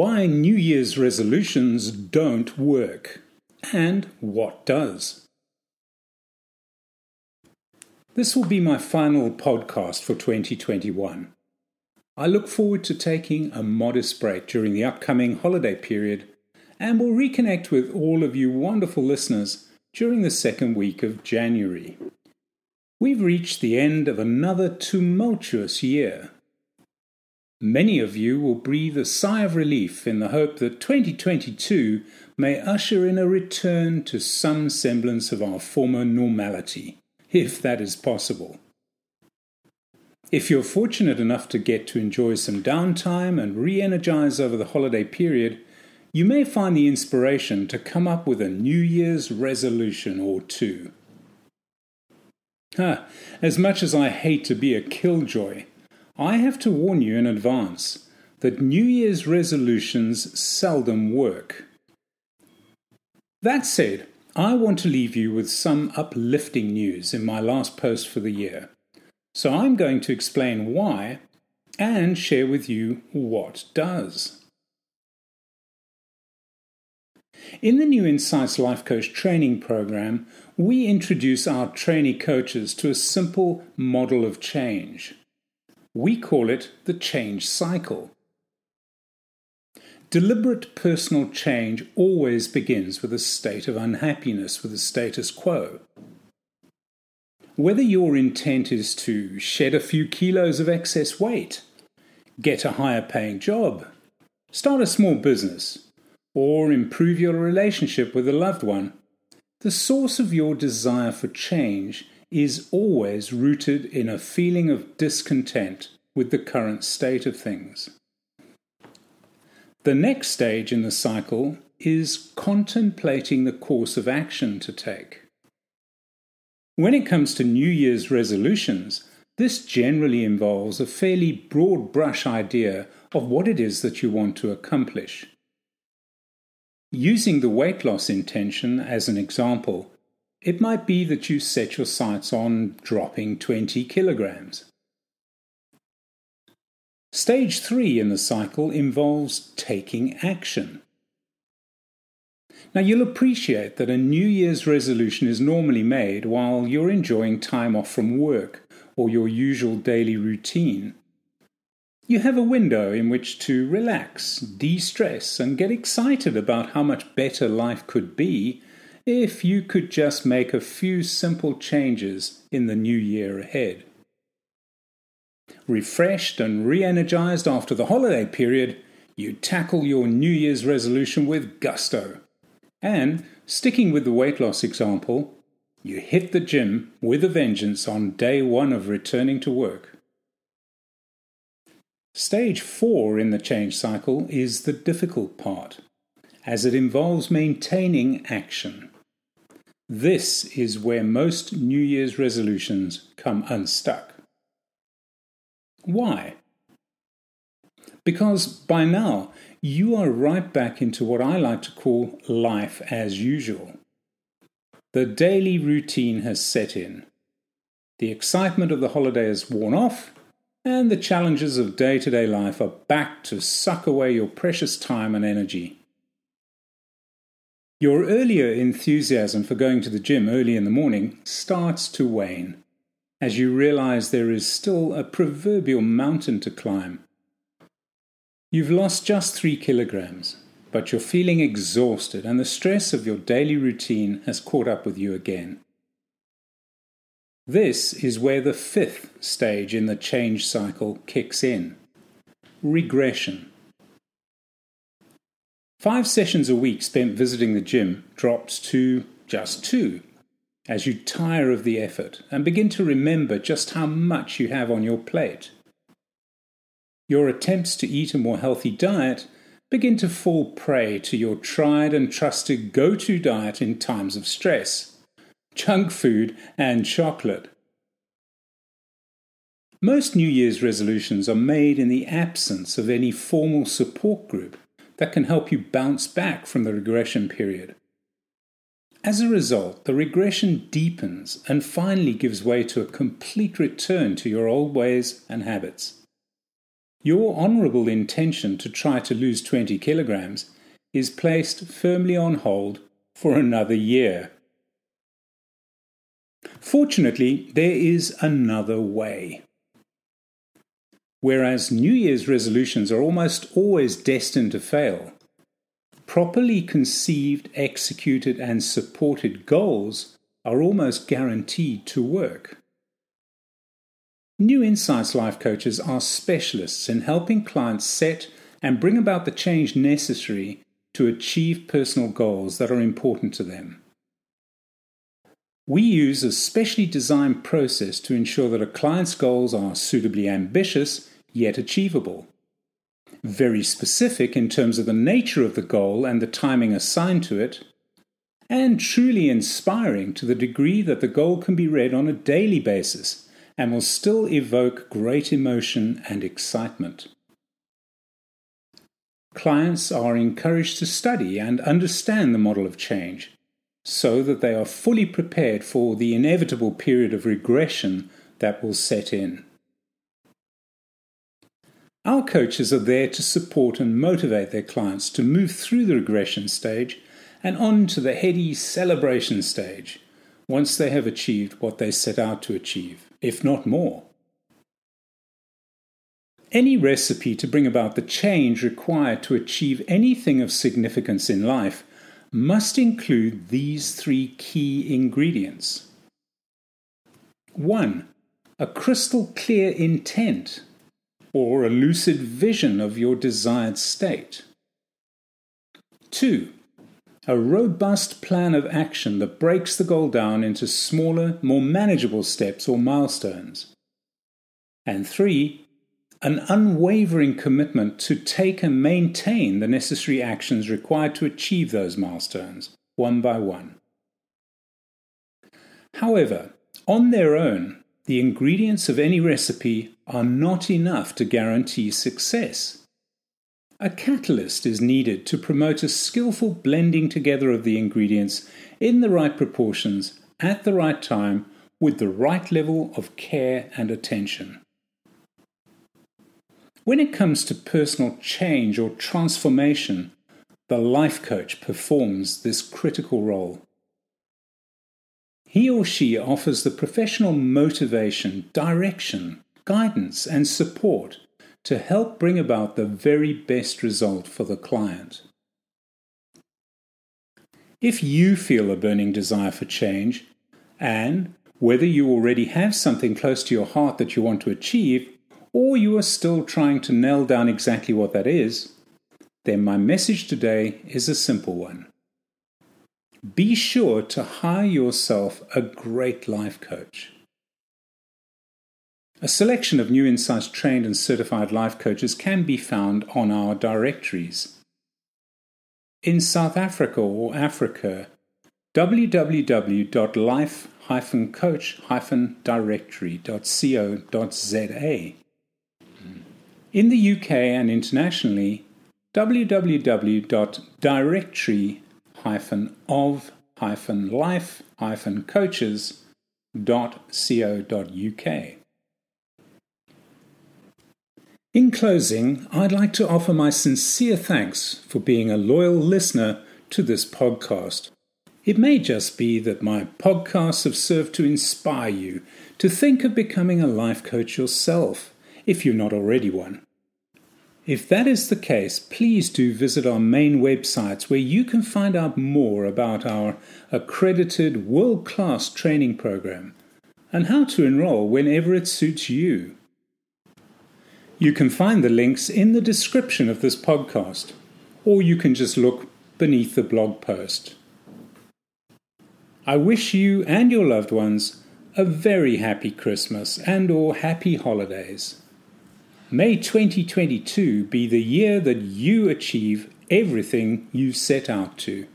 why New Year's resolutions don't work, and what does. This will be my final podcast for 2021. I look forward to taking a modest break during the upcoming holiday period and will reconnect with all of you wonderful listeners during the second week of January. We've reached the end of another tumultuous year. Many of you will breathe a sigh of relief in the hope that 2022 may usher in a return to some semblance of our former normality, if that is possible. If you're fortunate enough to get to enjoy some downtime and re energize over the holiday period, you may find the inspiration to come up with a New Year's resolution or two. Huh, as much as I hate to be a killjoy, I have to warn you in advance that New Year's resolutions seldom work. That said, I want to leave you with some uplifting news in my last post for the year. So I'm going to explain why and share with you what does. In the new Insights Life Coach training program, we introduce our trainee coaches to a simple model of change. We call it the change cycle. Deliberate personal change always begins with a state of unhappiness with the status quo. Whether your intent is to shed a few kilos of excess weight, get a higher paying job, start a small business, or improve your relationship with a loved one, the source of your desire for change is always rooted in a feeling of discontent with the current state of things. The next stage in the cycle is contemplating the course of action to take. When it comes to New Year's resolutions, this generally involves a fairly broad brush idea of what it is that you want to accomplish. Using the weight loss intention as an example, it might be that you set your sights on dropping 20 kilograms. Stage 3 in the cycle involves taking action. Now, you'll appreciate that a New Year's resolution is normally made while you're enjoying time off from work or your usual daily routine. You have a window in which to relax, de stress, and get excited about how much better life could be if you could just make a few simple changes in the new year ahead. Refreshed and re energized after the holiday period, you tackle your New Year's resolution with gusto. And, sticking with the weight loss example, you hit the gym with a vengeance on day one of returning to work. Stage 4 in the change cycle is the difficult part, as it involves maintaining action. This is where most New Year's resolutions come unstuck. Why? Because by now you are right back into what I like to call life as usual. The daily routine has set in. The excitement of the holiday has worn off, and the challenges of day to day life are back to suck away your precious time and energy. Your earlier enthusiasm for going to the gym early in the morning starts to wane as you realize there is still a proverbial mountain to climb. You've lost just three kilograms, but you're feeling exhausted and the stress of your daily routine has caught up with you again. This is where the fifth stage in the change cycle kicks in regression. Five sessions a week spent visiting the gym drops to just two as you tire of the effort and begin to remember just how much you have on your plate. Your attempts to eat a more healthy diet begin to fall prey to your tried and trusted go to diet in times of stress junk food, and chocolate. Most New Year's resolutions are made in the absence of any formal support group that can help you bounce back from the regression period. As a result, the regression deepens and finally gives way to a complete return to your old ways and habits. your honourable intention to try to lose 20 kilograms is placed firmly on hold for another year. Fortunately, there is another way. Whereas New Year's resolutions are almost always destined to fail, properly conceived, executed, and supported goals are almost guaranteed to work. New Insights Life Coaches are specialists in helping clients set and bring about the change necessary to achieve personal goals that are important to them. We use a specially designed process to ensure that a client's goals are suitably ambitious yet achievable, very specific in terms of the nature of the goal and the timing assigned to it, and truly inspiring to the degree that the goal can be read on a daily basis and will still evoke great emotion and excitement. Clients are encouraged to study and understand the model of change so that they are fully prepared for the inevitable period of regression that will set in. Our coaches are there to support and motivate their clients to move through the regression stage and on to the heady celebration stage once they have achieved what they set out to achieve if not more. Any recipe to bring about the change required to achieve anything of significance in life must include these three key ingredients. 1. A crystal clear intent or a lucid vision of your desired state. 2 a robust plan of action that breaks the goal down into smaller, more manageable steps or milestones. And three, an unwavering commitment to take and maintain the necessary actions required to achieve those milestones, one by one. However, on their own, the ingredients of any recipe are not enough to guarantee success. A catalyst is needed to promote a skillful blending together of the ingredients in the right proportions at the right time with the right level of care and attention. When it comes to personal change or transformation, the life coach performs this critical role. He or she offers the professional motivation, direction, guidance, and support to help bring about the very best result for the client. If you feel a burning desire for change, and whether you already have something close to your heart that you want to achieve, or you are still trying to nail down exactly what that is, then my message today is a simple one. Be sure to hire yourself a great life coach. A selection of New Insights trained and certified life coaches can be found on our directories. In South Africa or Africa, www.life-coach-directory.co.za. In the UK and internationally, www.directory-of-life-coaches.co.uk. In closing, I'd like to offer my sincere thanks for being a loyal listener to this podcast. It may just be that my podcasts have served to inspire you to think of becoming a life coach yourself, if you're not already one. If that is the case, please do visit our main websites where you can find out more about our accredited world class training program and how to enroll whenever it suits you. You can find the links in the description of this podcast, or you can just look beneath the blog post. I wish you and your loved ones a very happy Christmas and or happy holidays. May 2022 be the year that you achieve everything you set out to.